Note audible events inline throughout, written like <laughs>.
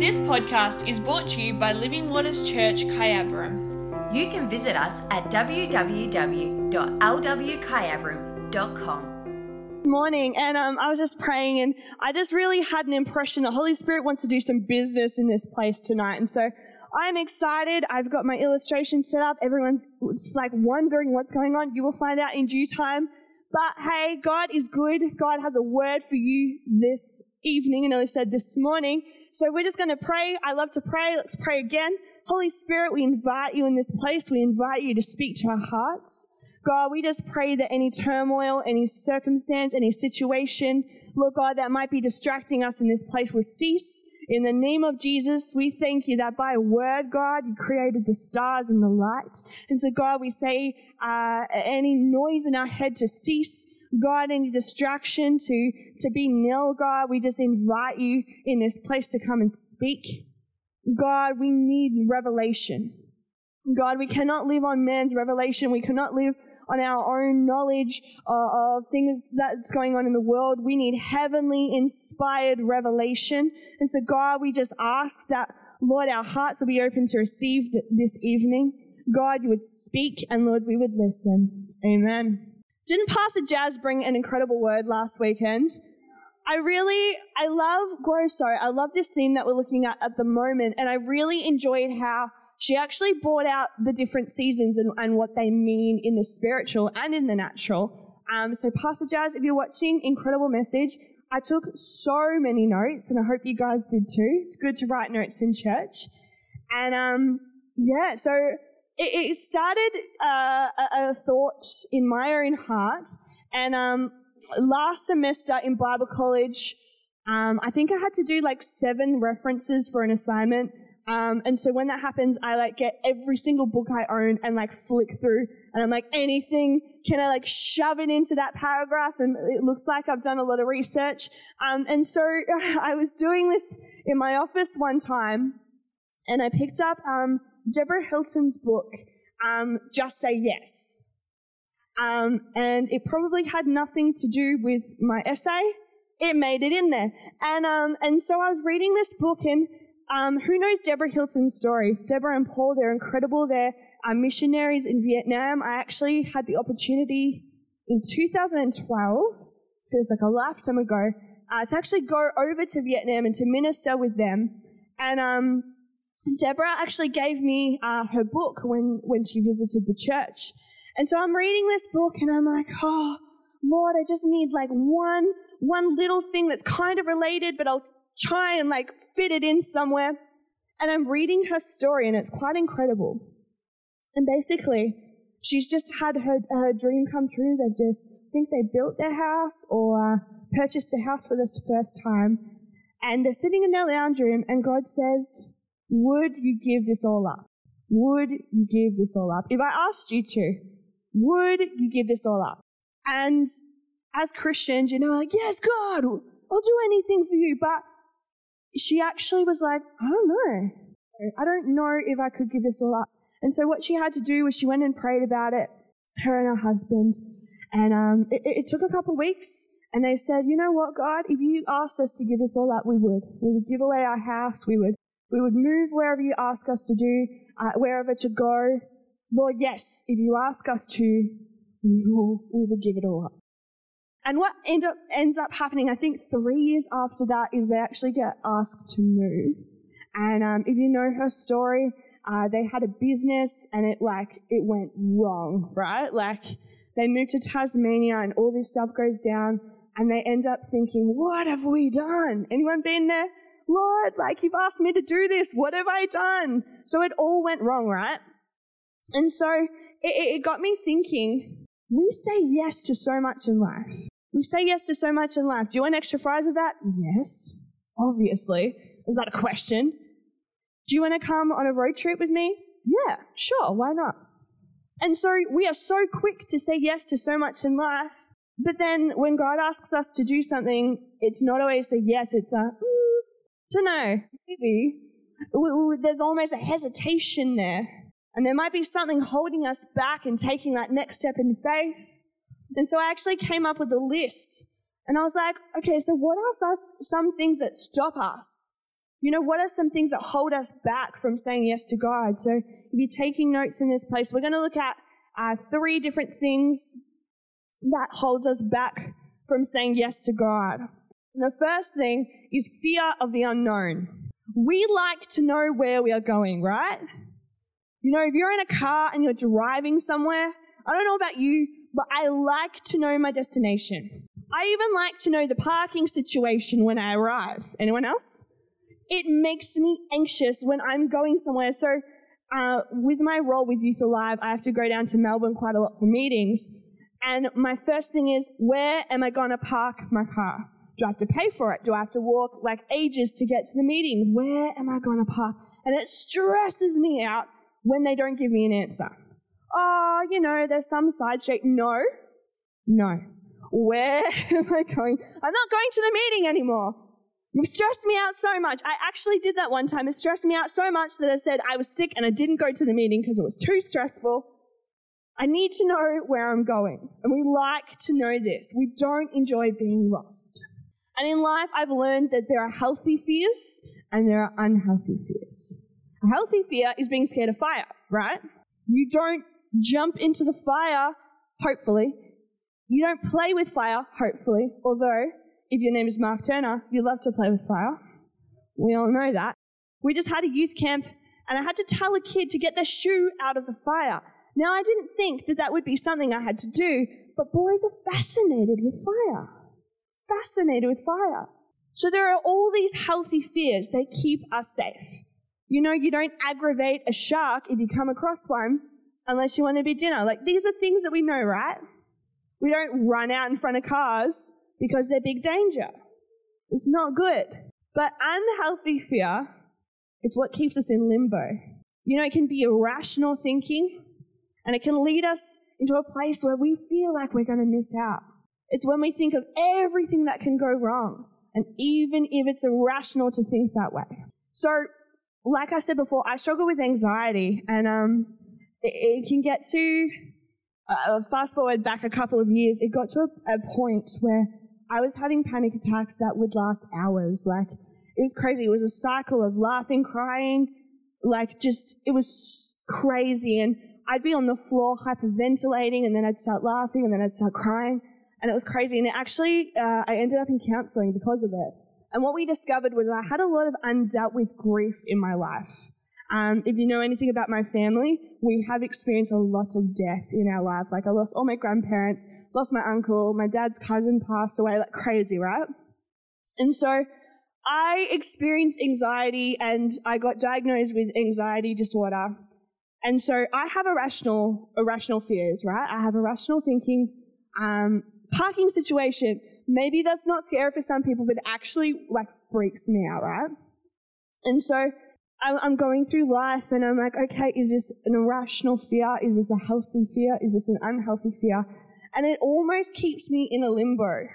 This podcast is brought to you by Living Waters Church, Kyabram. You can visit us at www.lwkyabram.com. morning and um, I was just praying and I just really had an impression the Holy Spirit wants to do some business in this place tonight. And so I'm excited. I've got my illustration set up. Everyone's just like wondering what's going on. You will find out in due time. But hey, God is good. God has a word for you this evening and I said this morning. So we're just going to pray. I love to pray. Let's pray again. Holy Spirit, we invite you in this place. We invite you to speak to our hearts. God, we just pray that any turmoil, any circumstance, any situation, Lord God, that might be distracting us in this place will cease. In the name of Jesus, we thank you that by a word, God, you created the stars and the light. And so, God, we say uh, any noise in our head to cease. God, any distraction to, to be nil, God, we just invite you in this place to come and speak. God, we need revelation. God, we cannot live on man's revelation. We cannot live on our own knowledge of, of things that's going on in the world. We need heavenly inspired revelation. And so, God, we just ask that, Lord, our hearts will be open to receive this evening. God, you would speak, and Lord, we would listen. Amen. Didn't Pastor Jazz bring an incredible word last weekend? I really, I love Grow So. I love this theme that we're looking at at the moment, and I really enjoyed how she actually brought out the different seasons and, and what they mean in the spiritual and in the natural. Um, so, Pastor Jazz, if you're watching, incredible message. I took so many notes, and I hope you guys did too. It's good to write notes in church. And um, yeah, so it, it started uh, a, a, thought in my own heart. And um, last semester in Bible college, um, I think I had to do like seven references for an assignment. Um, and so when that happens, I like get every single book I own and like flick through, and I'm like, anything, can I like shove it into that paragraph? And it looks like I've done a lot of research. Um, and so <laughs> I was doing this in my office one time, and I picked up um, Deborah Hilton's book, um, Just Say Yes. Um, and it probably had nothing to do with my essay. It made it in there. And, um, and so I was reading this book and um, who knows Deborah Hilton's story? Deborah and Paul, they're incredible. They're uh, missionaries in Vietnam. I actually had the opportunity in 2012, feels like a lifetime ago, uh, to actually go over to Vietnam and to minister with them. And um, Deborah actually gave me uh, her book when, when she visited the church. And so I'm reading this book and I'm like, oh, Lord, I just need like one, one little thing that's kind of related, but I'll try and like fit it in somewhere. And I'm reading her story and it's quite incredible. And basically, she's just had her, her dream come true. They just think they built their house or purchased a house for the first time. And they're sitting in their lounge room and God says, would you give this all up? Would you give this all up? If I asked you to, would you give this all up? And as Christians, you know, like, yes, God, I'll do anything for you. But she actually was like, I don't know. I don't know if I could give this all up. And so what she had to do was she went and prayed about it, her and her husband. And um, it, it took a couple weeks. And they said, you know what, God, if you asked us to give this all up, we would. We would give away our house. We would, we would move wherever you ask us to do, uh, wherever to go. Lord, yes, if you ask us to, we will, we will give it all up. And what end up, ends up happening, I think three years after that, is they actually get asked to move. And um, if you know her story, uh, they had a business and it like it went wrong, right? Like they moved to Tasmania and all this stuff goes down, and they end up thinking, "What have we done?" Anyone been there? Lord, like you've asked me to do this. What have I done? So it all went wrong, right? And so it, it got me thinking. We say yes to so much in life. We say yes to so much in life. Do you want extra fries with that? Yes. Obviously. Is that a question? Do you want to come on a road trip with me? Yeah, sure, why not? And so we are so quick to say yes to so much in life, but then when God asks us to do something, it's not always a yes, it's a, mm, don't know, maybe. There's almost a hesitation there. And there might be something holding us back in taking that next step in faith. And so I actually came up with a list. And I was like, okay, so what are some things that stop us You know, what are some things that hold us back from saying yes to God? So if you're taking notes in this place, we're going to look at uh, three different things that holds us back from saying yes to God. And the first thing is fear of the unknown. We like to know where we are going, right? You know, if you're in a car and you're driving somewhere, I don't know about you, but I like to know my destination. I even like to know the parking situation when I arrive. Anyone else? It makes me anxious when I'm going somewhere. So, uh, with my role with Youth Alive, I have to go down to Melbourne quite a lot for meetings. And my first thing is, where am I going to park my car? Do I have to pay for it? Do I have to walk like ages to get to the meeting? Where am I going to park? And it stresses me out when they don't give me an answer. Oh, you know, there's some side street. No, no. Where <laughs> am I going? I'm not going to the meeting anymore. You've stressed me out so much. I actually did that one time. It stressed me out so much that I said I was sick and I didn't go to the meeting because it was too stressful. I need to know where I'm going. And we like to know this. We don't enjoy being lost. And in life, I've learned that there are healthy fears and there are unhealthy fears. A healthy fear is being scared of fire, right? You don't jump into the fire, hopefully. You don't play with fire, hopefully. Although, if your name is Mark Turner, you love to play with fire. We all know that. We just had a youth camp, and I had to tell a kid to get their shoe out of the fire. Now, I didn't think that that would be something I had to do, but boys are fascinated with fire. Fascinated with fire. So there are all these healthy fears. They keep us safe. You know, you don't aggravate a shark if you come across one unless you want to be dinner. Like, these are things that we know, right? We don't run out in front of cars because they're big danger. It's not good. But unhealthy fear, it's what keeps us in limbo. You know, it can be irrational thinking and it can lead us into a place where we feel like we're going to miss out. It's when we think of everything that can go wrong. And even if it's irrational to think that way. So, like I said before, I struggle with anxiety and um, it, it can get to, uh, fast forward back a couple of years, it got to a, a point where I was having panic attacks that would last hours. Like, it was crazy. It was a cycle of laughing, crying, like just, it was crazy. And I'd be on the floor hyperventilating and then I'd start laughing and then I'd start crying. And it was crazy. And actually, uh, I ended up in counseling because of it. And what we discovered was I had a lot of undealt with grief in my life. Um, if you know anything about my family, we have experienced a lot of death in our life. Like I lost all my grandparents, lost my uncle, my dad's cousin passed away like crazy, right? And so I experienced anxiety and I got diagnosed with anxiety disorder. And so I have irrational, irrational fears, right? I have irrational thinking. Um, parking situation, maybe that's not scary for some people, but actually like freaks me out, right? And so I'm going through life and I'm like, okay, is this an irrational fear? Is this a healthy fear? Is this an unhealthy fear? And it almost keeps me in a limbo.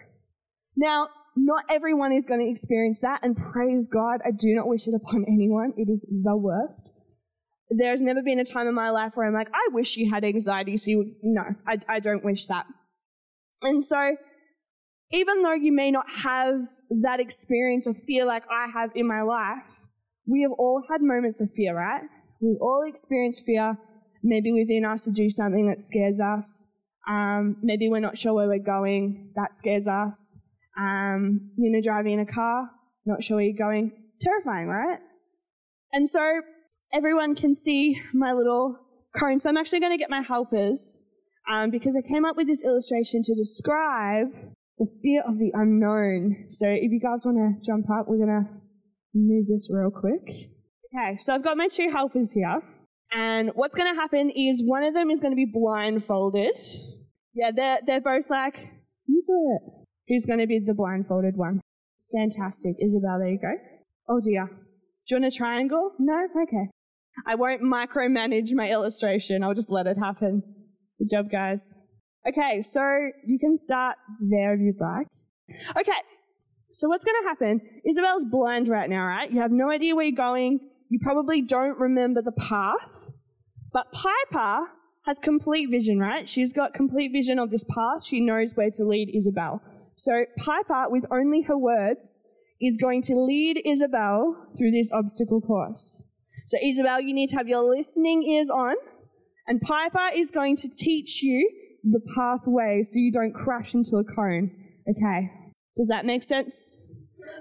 Now, not everyone is going to experience that, and praise God, I do not wish it upon <laughs> anyone. It is the worst. There's never been a time in my life where I'm like, I wish you had anxiety, so you would. No, I, I don't wish that. And so, even though you may not have that experience or fear like I have in my life, we have all had moments of fear, right? We've all experienced fear, maybe within us to do something that scares us. Um, maybe we're not sure where we're going, that scares us. Um, you know, driving in a car, not sure where you're going, terrifying, right? And so everyone can see my little cone. So I'm actually going to get my helpers um, because I came up with this illustration to describe the fear of the unknown. So if you guys want to jump up, we're going to move this real quick. Okay, so I've got my two helpers here. And what's going to happen is one of them is going to be blindfolded. Yeah, they're, they're both like, you do it. Who's going to be the blindfolded one? Fantastic. Isabel, there you go. Oh dear. Do you want a triangle? No? Okay. I won't micromanage my illustration. I'll just let it happen. Good job, guys. Okay, so you can start there if you'd like. Okay, so what's going to happen? Isabel's blind right now, right? You have no idea where you're going. You probably don't remember the path. But Piper has complete vision, right? She's got complete vision of this path. She knows where to lead Isabel. So Piper, with only her words, is going to lead Isabel through this obstacle course. So, Isabel, you need to have your listening ears on, and Piper is going to teach you the pathway so you don't crash into a cone. Okay. Does that make sense?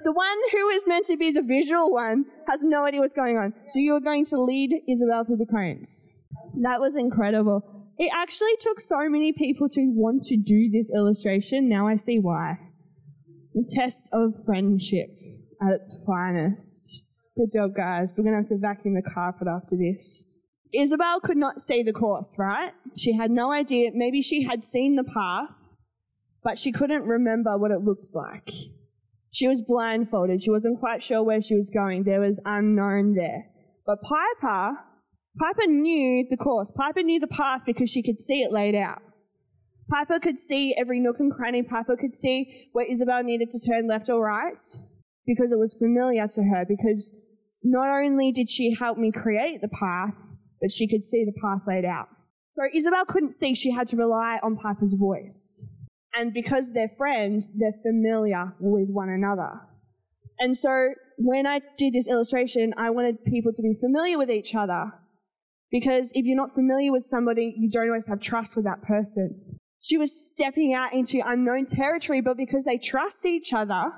The one who is meant to be the visual one has no idea what's going on. So you are going to lead Isabel through the cones. That was incredible. It actually took so many people to want to do this illustration. Now I see why. The test of friendship at its finest. Good job, guys. We're going to have to vacuum the carpet after this. Isabel could not see the course, right? She had no idea. Maybe she had seen the path, but she couldn't remember what it looked like. She was blindfolded. She wasn't quite sure where she was going. There was unknown there. But Piper, Piper knew the course. Piper knew the path because she could see it laid out. Piper could see every nook and cranny. Piper could see where Isabel needed to turn left or right because it was familiar to her. Because not only did she help me create the path, but she could see the path laid out. So Isabel couldn't see, she had to rely on Piper's voice. And because they're friends, they're familiar with one another. And so when I did this illustration, I wanted people to be familiar with each other. Because if you're not familiar with somebody, you don't always have trust with that person. She was stepping out into unknown territory, but because they trust each other,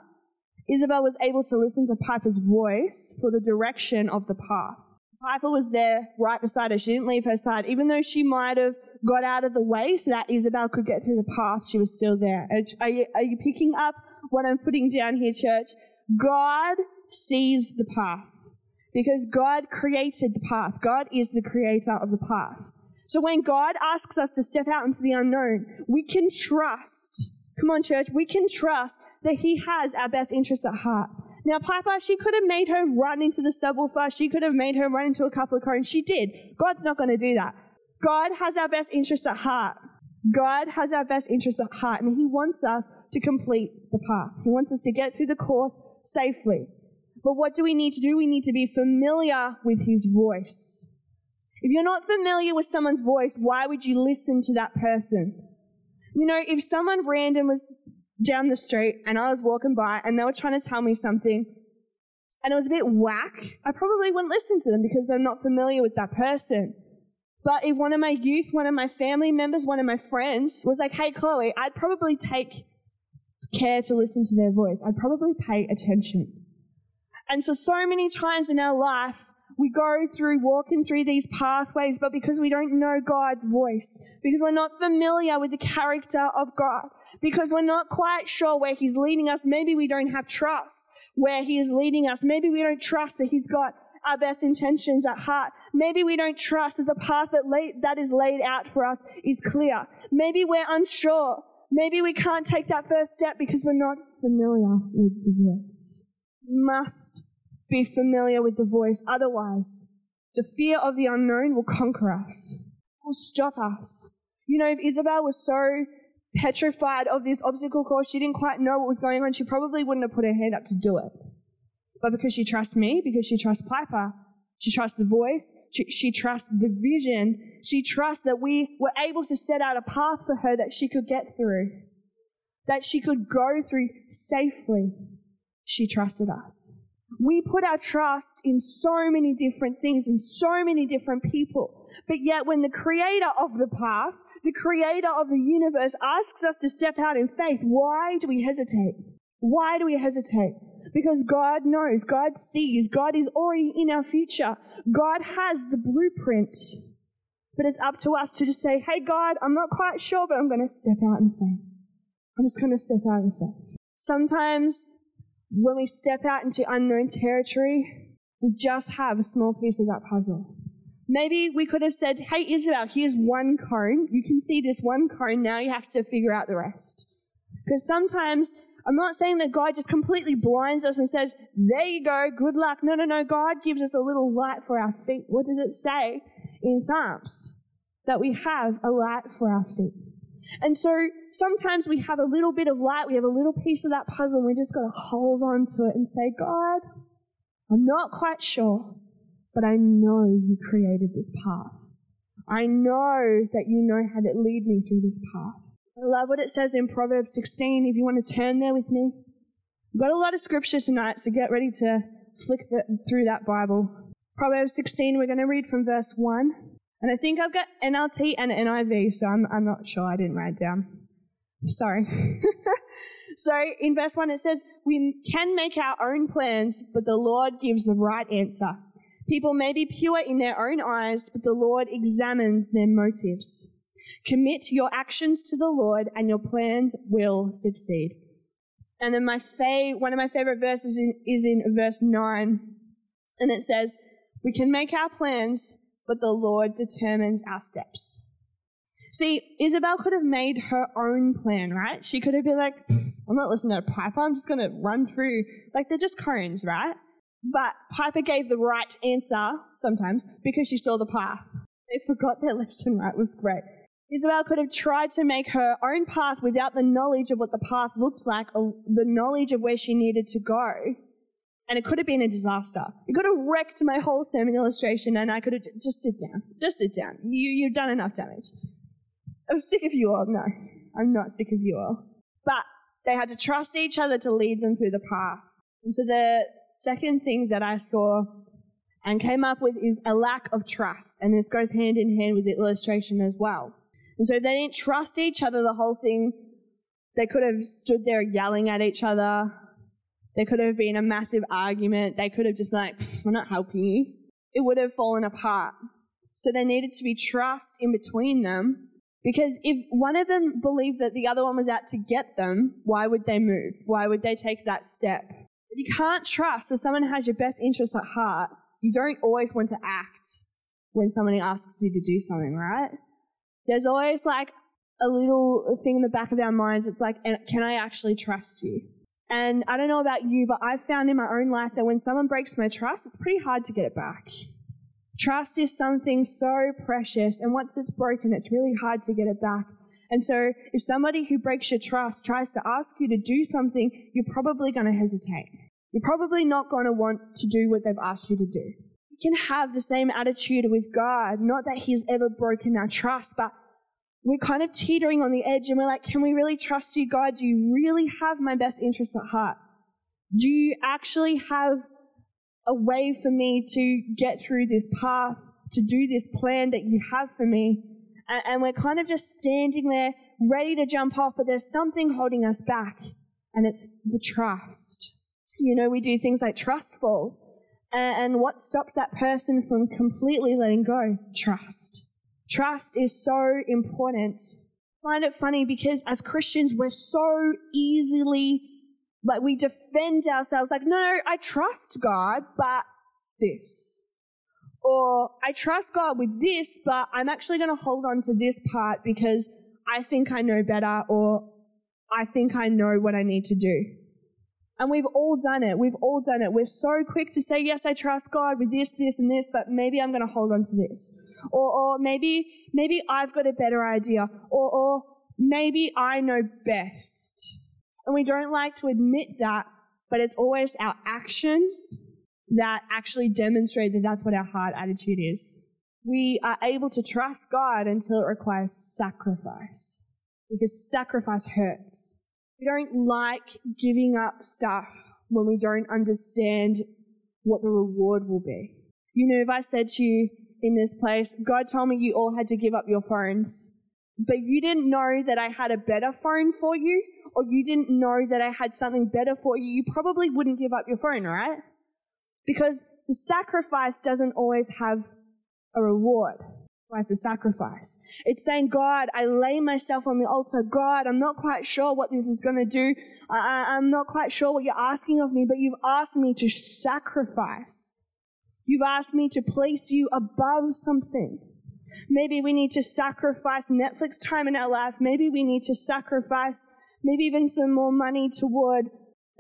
Isabel was able to listen to Piper's voice for the direction of the path. Piper was there right beside her. She didn't leave her side. Even though she might have got out of the way so that Isabel could get through the path, she was still there. Are you, are you picking up what I'm putting down here, church? God sees the path because God created the path. God is the creator of the path. So when God asks us to step out into the unknown, we can trust. Come on, church. We can trust that He has our best interests at heart. Now, Piper, she could have made her run into the subwoofer. She could have made her run into a couple of cones. She did. God's not going to do that. God has our best interests at heart. God has our best interests at heart, and He wants us to complete the path. He wants us to get through the course safely. But what do we need to do? We need to be familiar with His voice. If you're not familiar with someone's voice, why would you listen to that person? You know, if someone random was down the street and I was walking by and they were trying to tell me something and it was a bit whack, I probably wouldn't listen to them because I'm not familiar with that person. But if one of my youth, one of my family members, one of my friends was like, hey, Chloe, I'd probably take care to listen to their voice. I'd probably pay attention. And so, so many times in our life, we go through walking through these pathways, but because we don't know God's voice, because we're not familiar with the character of God, because we're not quite sure where He's leading us, maybe we don't have trust where He is leading us. Maybe we don't trust that He's got our best intentions at heart. Maybe we don't trust that the path that, lay, that is laid out for us is clear. Maybe we're unsure. Maybe we can't take that first step because we're not familiar with the voice. Must be familiar with the voice. Otherwise, the fear of the unknown will conquer us, will stop us. You know, if Isabel was so petrified of this obstacle course, she didn't quite know what was going on, she probably wouldn't have put her hand up to do it. But because she trusts me, because she trusts Piper, she trusts the voice, she, trusts the vision, she trusts that we were able to set out a path for her that she could get through, that she could go through safely. She trusted us. We put our trust in so many different things and so many different people. But yet when the creator of the path, the creator of the universe asks us to step out in faith, why do we hesitate? Why do we hesitate? Because God knows, God sees, God is already in our future. God has the blueprint. But it's up to us to just say, hey God, I'm not quite sure, but I'm going to step out in faith. I'm just going to step out in faith. Sometimes when we step out into unknown territory, we just have a small piece of that puzzle. Maybe we could have said, hey, Isabel, here's one cone. You can see this one cone. Now you have to figure out the rest. Because sometimes, I'm not saying that God just completely blinds us and says, there you go, good luck. No, no, no. God gives us a little light for our feet. What does it say in Psalms? That we have a light for our feet. And so sometimes we have a little bit of light, we have a little piece of that puzzle, and we just got to hold on to it and say, God, I'm not quite sure, but I know you created this path. I know that you know how to lead me through this path. I love what it says in Proverbs 16, if you want to turn there with me. We've got a lot of scripture tonight, so get ready to flick the, through that Bible. Proverbs 16, we're going to read from verse 1. And I think I've got NLT and NIV, so I'm, I'm not sure. I didn't write it down. Sorry. <laughs> so in verse 1, it says, We can make our own plans, but the Lord gives the right answer. People may be pure in their own eyes, but the Lord examines their motives. Commit your actions to the Lord, and your plans will succeed. And then my fa- one of my favorite verses in, is in verse 9, and it says, We can make our plans, but the Lord determines our steps. See, Isabel could have made her own plan, right? She could have been like, I'm not listening to Piper, I'm just going to run through. Like, they're just cones, right? But Piper gave the right answer sometimes because she saw the path. They forgot their lesson, right? It was great. Isabel could have tried to make her own path without the knowledge of what the path looked like or the knowledge of where she needed to go. And it could have been a disaster. It could have wrecked my whole sermon illustration and I could have just just sit down. Just sit down. You, you've done enough damage. I'm sick of you all. No, I'm not sick of you all. But they had to trust each other to lead them through the path. And so the second thing that I saw and came up with is a lack of trust. And this goes hand in hand with the illustration as well. And so they didn't trust each other the whole thing. They could have stood there yelling at each other. There could have been a massive argument. They could have just been like, we're not helping you. It would have fallen apart. So there needed to be trust in between them because if one of them believed that the other one was out to get them, why would they move? Why would they take that step? If you can't trust that someone has your best interest at heart, you don't always want to act when somebody asks you to do something, right? There's always like a little thing in the back of our minds. It's like, can I actually trust you? And I don't know about you, but I've found in my own life that when someone breaks my trust, it's pretty hard to get it back. Trust is something so precious, and once it's broken, it's really hard to get it back. And so, if somebody who breaks your trust tries to ask you to do something, you're probably going to hesitate. You're probably not going to want to do what they've asked you to do. Can have the same attitude with God, not that He's ever broken our trust, but we're kind of teetering on the edge and we're like, can we really trust you, God? Do you really have my best interests at heart? Do you actually have a way for me to get through this path, to do this plan that you have for me. And, we're kind of just standing there ready to jump off, but there's something holding us back, and it's the trust. You know, we do things like trust fall. And, what stops that person from completely letting go? Trust. Trust is so important. I find it funny because as Christians, we're so easily like we defend ourselves like, no, I trust God, but this. Or I trust God with this, but I'm actually going to hold on to this part because I think I know better or I think I know what I need to do. And we've all done it. We've all done it. We're so quick to say, yes, I trust God with this, this, and this, but maybe I'm going to hold on to this. Or, or maybe, maybe I've got a better idea. Or, or maybe I know best. And we don't like to admit that, but it's always our actions that actually demonstrate that that's what our heart attitude is. We are able to trust God until it requires sacrifice because sacrifice hurts. We don't like giving up stuff when we don't understand what the reward will be. You know, if I said to you in this place, God told me you all had to give up your phones, but you didn't know that I had a better phone for you, or you didn't know that I had something better for you, you probably wouldn't give up your phone, right? Because the sacrifice doesn't always have a reward. It's a sacrifice. It's saying, God, I lay myself on the altar. God, I'm not quite sure what this is going to do. I, am not quite sure what you're asking of me, but you've asked me to sacrifice. You've asked me to place you above something. Maybe we need to sacrifice Netflix time in our life. Maybe we need to sacrifice maybe even some more money toward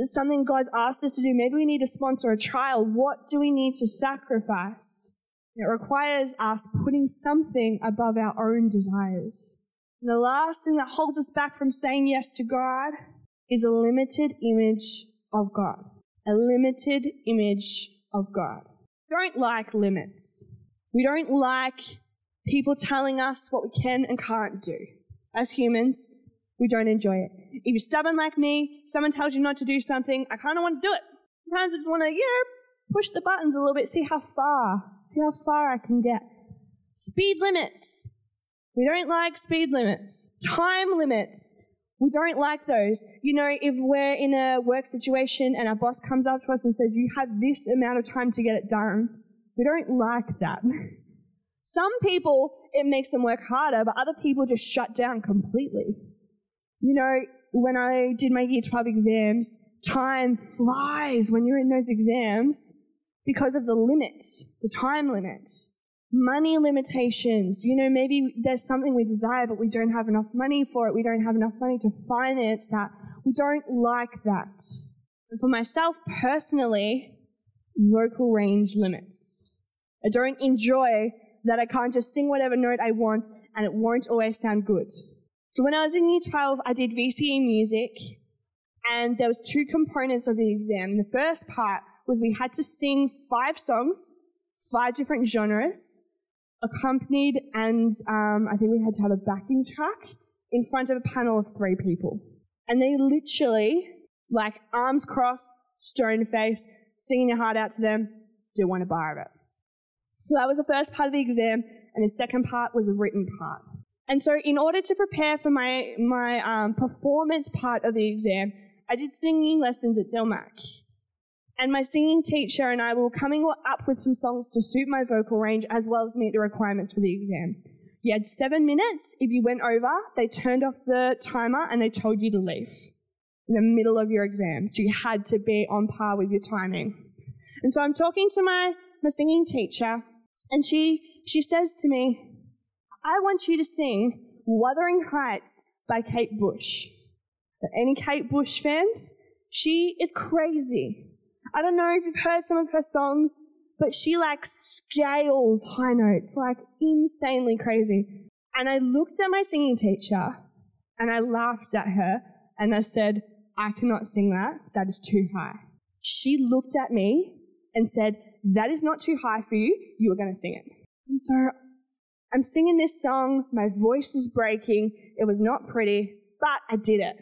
something God's asked us to do. Maybe we need to sponsor a child. What do we need to sacrifice? It requires us putting something above our own desires. And the last thing that holds us back from saying yes to God is a limited image of God. A limited image of God. We don't like limits. We don't like people telling us what we can and can't do. As humans, we don't enjoy it. If you're stubborn like me, someone tells you not to do something, I kind of want to do it. Sometimes I just want to, you know, push the buttons a little bit, see how far, see how far I can get. Speed limits. We don't like speed limits. Time limits. We don't like those. You know, if we're in a work situation and our boss comes up to us and says, you have this amount of time to get it done, we don't like that. Some people, it makes them work harder, but other people just shut down completely. You know, when I did my year 12 exams, time flies when you're in those exams because of the limit, the time limit. Money limitations. You know, maybe there's something we desire, but we don't have enough money for it. We don't have enough money to finance that. We don't like that. And for myself personally, vocal range limits. I don't enjoy that I can't just sing whatever note I want and it won't always sound good. So when I was in year 12, I did VCE music and there was two components of the exam. The first part was we had to sing five songs, five different genres, accompanied and um, I think we had to have a backing track in front of a panel of three people. And they literally, like arms crossed, stone face, singing your heart out to them, do want a bar of it. So that was the first part of the exam, and the second part was the written part. And so, in order to prepare for my my um, performance part of the exam, I did singing lessons at Dilmac. And my singing teacher and I were coming up with some songs to suit my vocal range as well as meet the requirements for the exam. You had seven minutes. If you went over, they turned off the timer and they told you to leave in the middle of your exam. So you had to be on par with your timing. And so I'm talking to my, my singing teacher and she, she says to me, I want you to sing Wuthering Heights by Kate Bush. Any Kate Bush fans? She is crazy. I don't know if you've heard some of her songs, but she like scales high notes, like insanely crazy. And I looked at my singing teacher and I laughed at her and I said, I cannot sing that. That is too high. She looked at me and said, That is not too high for you. You are going to sing it. And so I'm singing this song. My voice is breaking. It was not pretty, but I did it.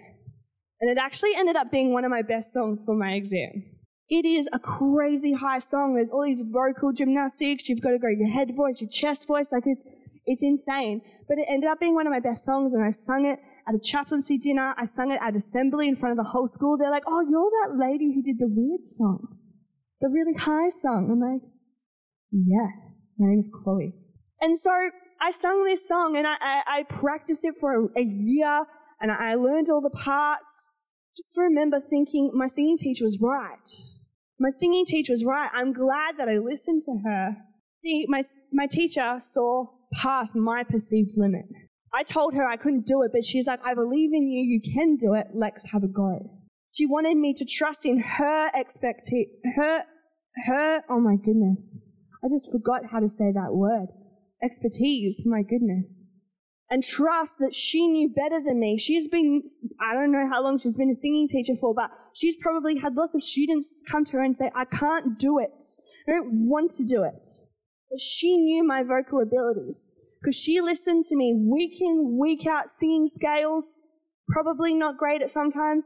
And it actually ended up being one of my best songs for my exam. It is a crazy high song. There's all these vocal gymnastics. You've got to go your head voice, your chest voice. Like it's, it's insane. But it ended up being one of my best songs and I sung it at a chaplaincy dinner. I sung it at assembly in front of the whole school. They're like, oh, you're that lady who did the weird song. The really high song. I'm like, yeah, my name is Chloe. And so I sung this song and I, I, I practiced it for a, a year and I learned all the parts. Just remember thinking my singing teacher was right. My singing teacher was right. I'm glad that I listened to her. See, my, my teacher saw past my perceived limit. I told her I couldn't do it, but she's like, I believe in you. You can do it. Let's have a go. She wanted me to trust in her expectation, her, her, oh my goodness. I just forgot how to say that word. Expertise, my goodness and trust that she knew better than me. She's been, I don't know how long she's been a singing teacher for, but she's probably had lots of students come to her and say, I can't do it. I don't want to do it. But she knew my vocal abilities because she listened to me week in, week out, singing scales. Probably not great at sometimes.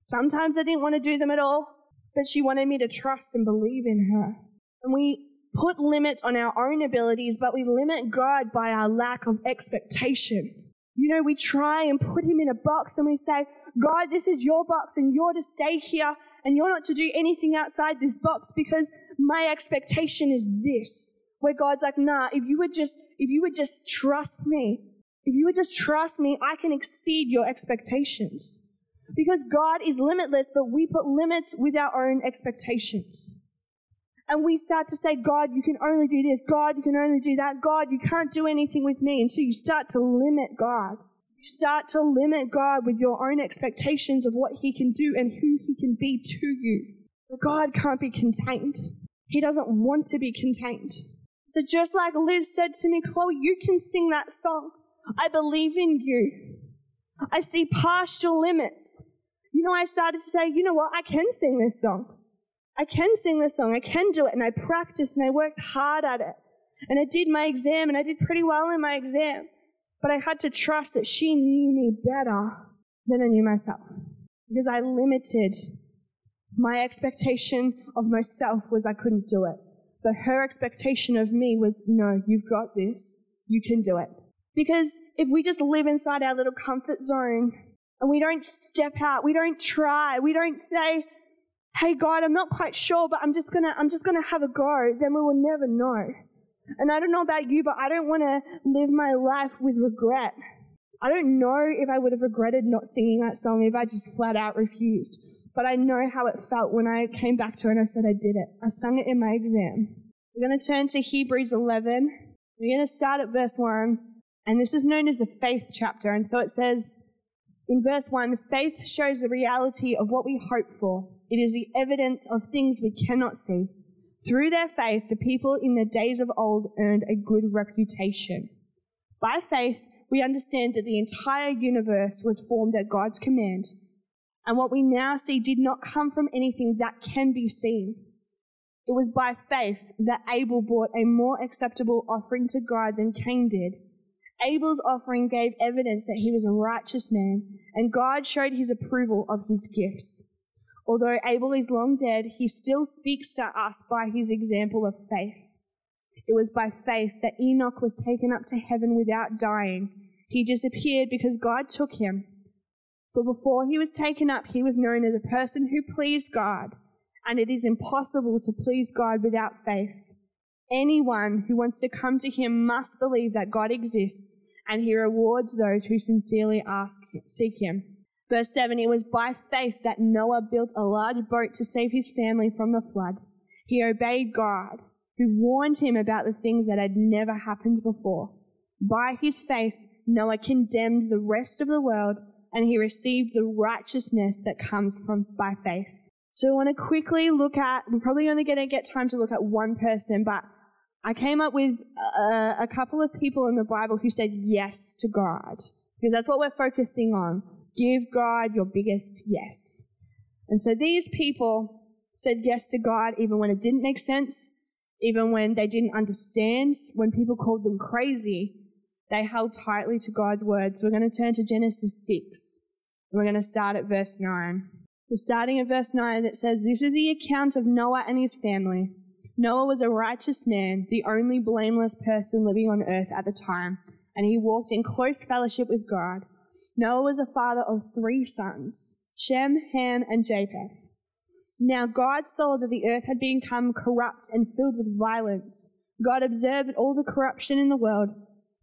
Sometimes I didn't want to do them at all, but she wanted me to trust and believe in her. And we put limits on our own abilities, but we limit God by our lack of expectation. You know, we try and put him in a box and we say, God, this is your box and you're to stay here and you're not to do anything outside this box because my expectation is this. Where God's like, nah, if you would just, if you would just trust me, if you would just trust me, I can exceed your expectations. Because God is limitless, but we put limits with our own expectations and we start to say, God, you can only do this. God, you can only do that. God, you can't do anything with me. And so you start to limit God. You start to limit God with your own expectations of what He can do and who He can be to you. But God can't be contained. He doesn't want to be contained. So just like Liz said to me, Chloe, you can sing that song. I believe in you. I see past your limits. You know, I started to say, you know what? I can sing this song. I can sing this song, I can do it, and I practiced and I worked hard at it. And I did my exam, and I did pretty well in my exam. But I had to trust that she knew me better than I knew myself. Because I limited my expectation of myself was I couldn't do it. But her expectation of me was, no, you've got this. You can do it. Because if we just live inside our little comfort zone and we don't step out, we don't try, we don't say, hey God, I'm not quite sure, but I'm just gonna, I'm just gonna have a go, then we will never know. And I don't know about you, but I don't want to live my life with regret. I don't know if I would have regretted not singing that song if I just flat out refused. But I know how it felt when I came back to it and I said I did it. I sung it in my exam. We're going to turn to Hebrews 11. We're going to start at verse 1. And this is known as the faith chapter. And so it says in verse 1 faith shows the reality of what we hope for, it is the evidence of things we cannot see. Through their faith, the people in the days of old earned a good reputation. By faith, we understand that the entire universe was formed at God's command, and what we now see did not come from anything that can be seen. It was by faith that Abel brought a more acceptable offering to God than Cain did. Abel's offering gave evidence that he was a righteous man, and God showed his approval of his gifts. Although Abel is long dead, he still speaks to us by his example of faith. It was by faith that Enoch was taken up to heaven without dying. He disappeared because God took him. For before he was taken up, he was known as a person who pleased God, and it is impossible to please God without faith. Anyone who wants to come to him must believe that God exists, and he rewards those who sincerely ask, seek him. Verse 7 It was by faith that Noah built a large boat to save his family from the flood. He obeyed God, who warned him about the things that had never happened before. By his faith, Noah condemned the rest of the world, and he received the righteousness that comes from by faith. So I want to quickly look at, we're probably only going to get time to look at one person, but I came up with a, a couple of people in the Bible who said yes to God, because that's what we're focusing on. Give God your biggest yes. And so these people said yes to God even when it didn't make sense, even when they didn't understand, when people called them crazy, they held tightly to God's words. We're going to turn to Genesis 6. We're going to start at verse 9. We're starting at verse 9 that says, This is the account of Noah and his family. Noah was a righteous man, the only blameless person living on earth at the time, and he walked in close fellowship with God. Noah was a father of three sons Shem, Ham, and Japheth. Now God saw that the earth had become corrupt and filled with violence. God observed all the corruption in the world,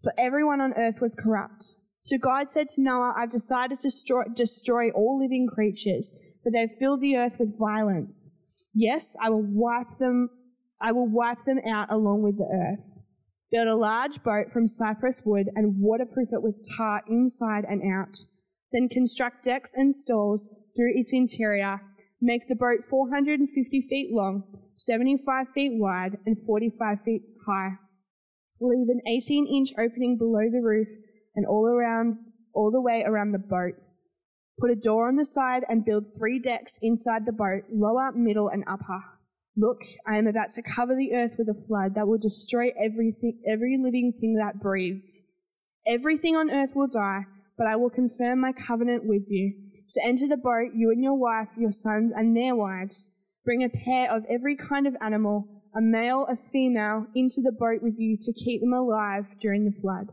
for everyone on earth was corrupt. So God said to Noah, I've decided to destroy, destroy all living creatures, for they've filled the earth with violence. Yes, I will wipe them, I will wipe them out along with the earth. Build a large boat from cypress wood and waterproof it with tar inside and out. Then construct decks and stalls through its interior. Make the boat 450 feet long, 75 feet wide, and 45 feet high. Leave an 18 inch opening below the roof and all around, all the way around the boat. Put a door on the side and build three decks inside the boat, lower, middle, and upper. Look, I am about to cover the earth with a flood that will destroy everything, every living thing that breathes. Everything on earth will die, but I will confirm my covenant with you. So enter the boat, you and your wife, your sons, and their wives. Bring a pair of every kind of animal, a male, a female, into the boat with you to keep them alive during the flood.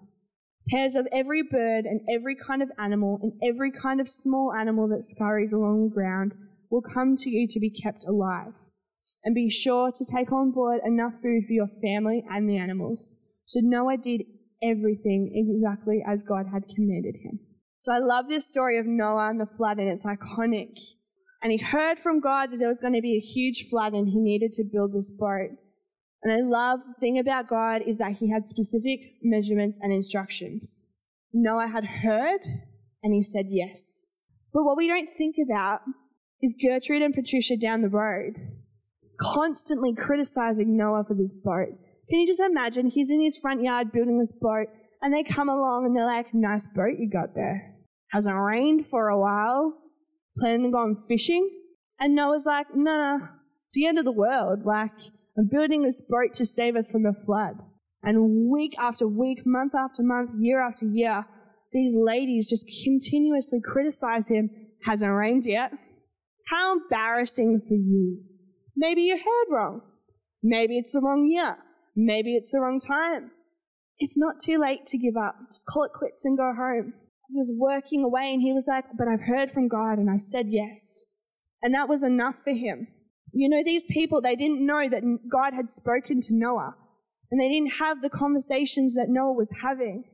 Pairs of every bird and every kind of animal and every kind of small animal that scurries along the ground will come to you to be kept alive and be sure to take on board enough food for your family and the animals. So Noah did everything exactly as God had commanded him. So I love this story of Noah and the flood, and it's iconic. And he heard from God that there was going to be a huge flood and he needed to build this boat. And I love the thing about God is that he had specific measurements and instructions. Noah had heard and he said yes. But what we don't think about is Gertrude and Patricia down the road constantly criticizing Noah for this boat. Can you just imagine? He's in his front yard building this boat, and they come along and they're like, Nice boat you got there. Hasn't rained for a while. Planning to go on fishing? And Noah's like, No, nah, it's the end of the world. Like, I'm building this boat to save us from the flood. And week after week, month after month, year after year, these ladies just continuously criticize him. Hasn't rained yet. How embarrassing for you. Maybe you heard wrong. Maybe it's the wrong year. Maybe it's the wrong time. It's not too late to give up. Just call it quits and go home. He was working away and he was like, But I've heard from God and I said yes. And that was enough for him. You know, these people, they didn't know that God had spoken to Noah and they didn't have the conversations that Noah was having.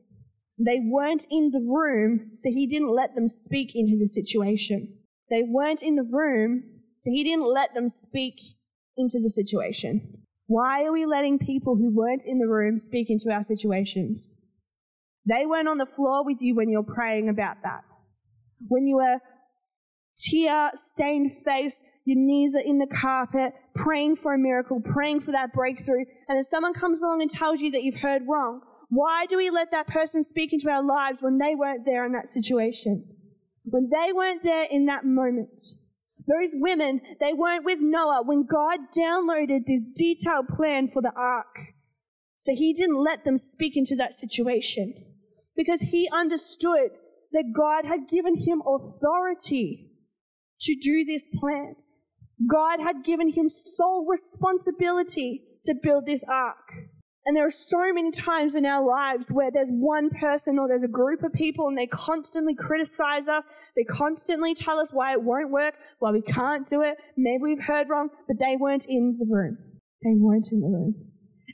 They weren't in the room, so he didn't let them speak into the situation. They weren't in the room, so he didn't let them speak into the situation. Why are we letting people who weren't in the room speak into our situations? They weren't on the floor with you when you're praying about that. When you were tear stained face, your knees are in the carpet, praying for a miracle, praying for that breakthrough, and then someone comes along and tells you that you've heard wrong. Why do we let that person speak into our lives when they weren't there in that situation? When they weren't there in that moment? Those women, they weren't with Noah when God downloaded this detailed plan for the ark. So he didn't let them speak into that situation because he understood that God had given him authority to do this plan. God had given him sole responsibility to build this ark. And there are so many times in our lives where there's one person or there's a group of people and they constantly criticize us. They constantly tell us why it won't work, why we can't do it. Maybe we've heard wrong, but they weren't in the room. They weren't in the room.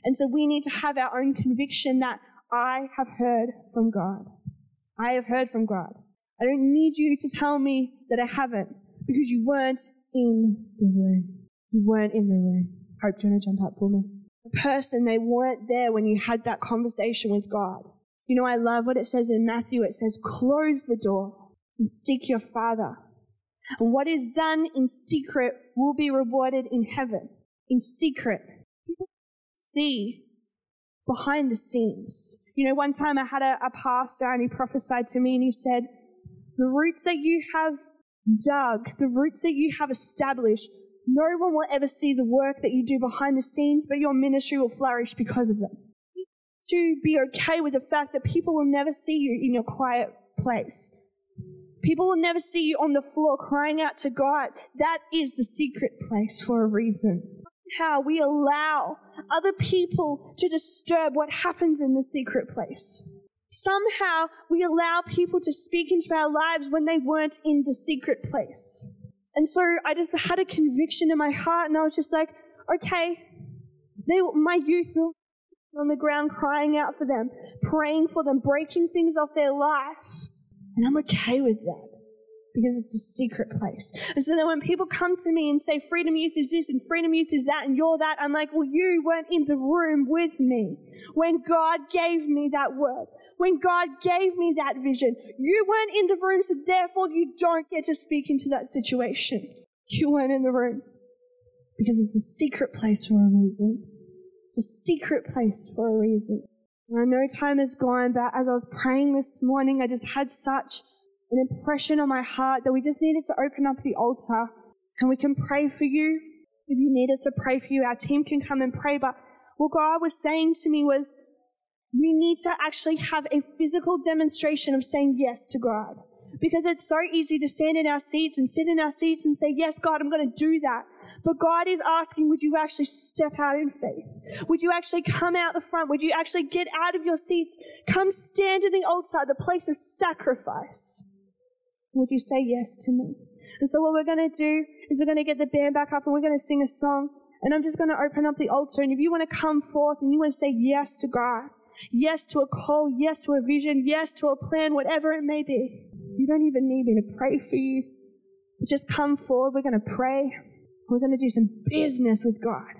And so we need to have our own conviction that I have heard from God. I have heard from God. I don't need you to tell me that I haven't because you weren't in the room. You weren't in the room. Hope, you want to jump up for me? Person, they weren't there when you had that conversation with God. You know, I love what it says in Matthew. It says, close the door and seek your Father. And what is done in secret will be rewarded in heaven. In secret. See behind the scenes. You know, one time I had a, a pastor and he prophesied to me and he said, the roots that you have dug, the roots that you have established, no one will ever see the work that you do behind the scenes, but your ministry will flourish because of them. To be okay with the fact that people will never see you in your quiet place. People will never see you on the floor crying out to God. That is the secret place for a reason. How we allow other people to disturb what happens in the secret place. Somehow we allow people to speak into our lives when they weren't in the secret place. And so I just had a conviction in my heart, and I was just like, okay, they, my youth on the ground crying out for them, praying for them, breaking things off their life. And I'm okay with that because it's a secret place. And so then when people come to me and say, Freedom Youth is this and Freedom Youth is that and you're that, I'm like, well, you weren't in the room with me when God gave me that word, when God gave me that vision. You weren't in the room, so therefore you don't get to speak into that situation. You weren't in the room because it's a secret place for a reason. It's a secret place for a reason. And I know time has gone, but as I was praying this morning, I just had such an impression on my heart that we just needed to open up the altar and we can pray for you. If you need us to pray for you, our team can come and pray. But what God was saying to me was, we need to actually have a physical demonstration of saying yes to God. Because it's so easy to stand in our seats and sit in our seats and say, Yes, God, I'm going to do that. But God is asking, Would you actually step out in faith? Would you actually come out the front? Would you actually get out of your seats? Come stand in the altar, the place of sacrifice. Would you say yes to me? And so what we're going to do is we're going to get the band back up and we're going to sing a song. And I'm just going to open up the altar. And if you want to come forth and you want to say yes to God, yes to a call, yes to a vision, yes to a plan, whatever it may be, you don't even need me to pray for you. Just come forward. We're going to pray. We're going to do some business with God.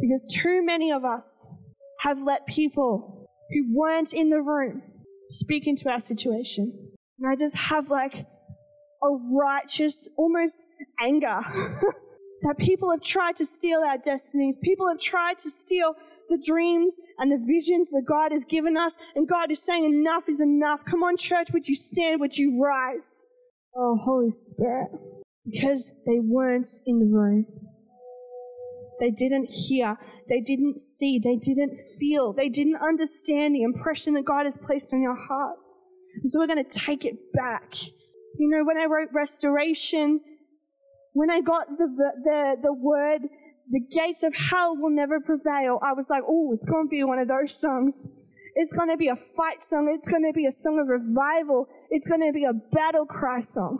Because too many of us have let people who weren't in the room speak into our situation. And I just have like a righteous, almost anger <laughs> that people have tried to steal our destinies. People have tried to steal the dreams and the visions that God has given us. And God is saying, enough is enough. Come on, church, would you stand? Would you rise? Oh, Holy Spirit. Because they weren't in the room. They didn't hear. They didn't see. They didn't feel. They didn't understand the impression that God has placed on your heart. And so we're going to take it back. You know, when I wrote restoration, when I got the, the, the word, the gates of hell will never prevail, I was like, oh, it's going to be one of those songs. It's going to be a fight song. It's going to be a song of revival. It's going to be a battle cry song.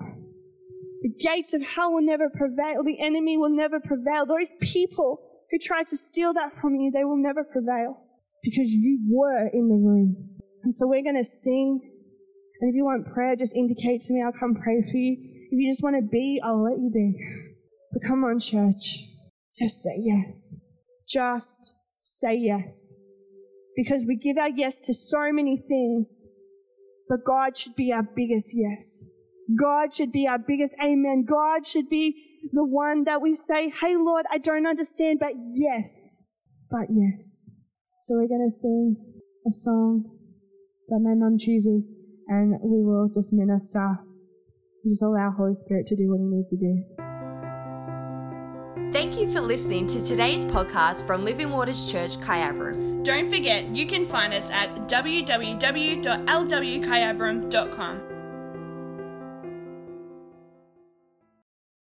The gates of hell will never prevail. The enemy will never prevail. Those people who tried to steal that from you, they will never prevail because you were in the room. And so we're going to sing. And if you want prayer, just indicate to me. I'll come pray for you. If you just want to be, I'll let you be. But come on, church. Just say yes. Just say yes. Because we give our yes to so many things, but God should be our biggest yes. God should be our biggest amen. God should be the one that we say, Hey Lord, I don't understand, but yes, but yes. So we're going to sing a song that my mum chooses and we will just minister. Just allow Holy Spirit to do what He needs to do. Thank you for listening to today's podcast from Living Waters Church, Kyabram. Don't forget, you can find us at www.lwkyabram.com.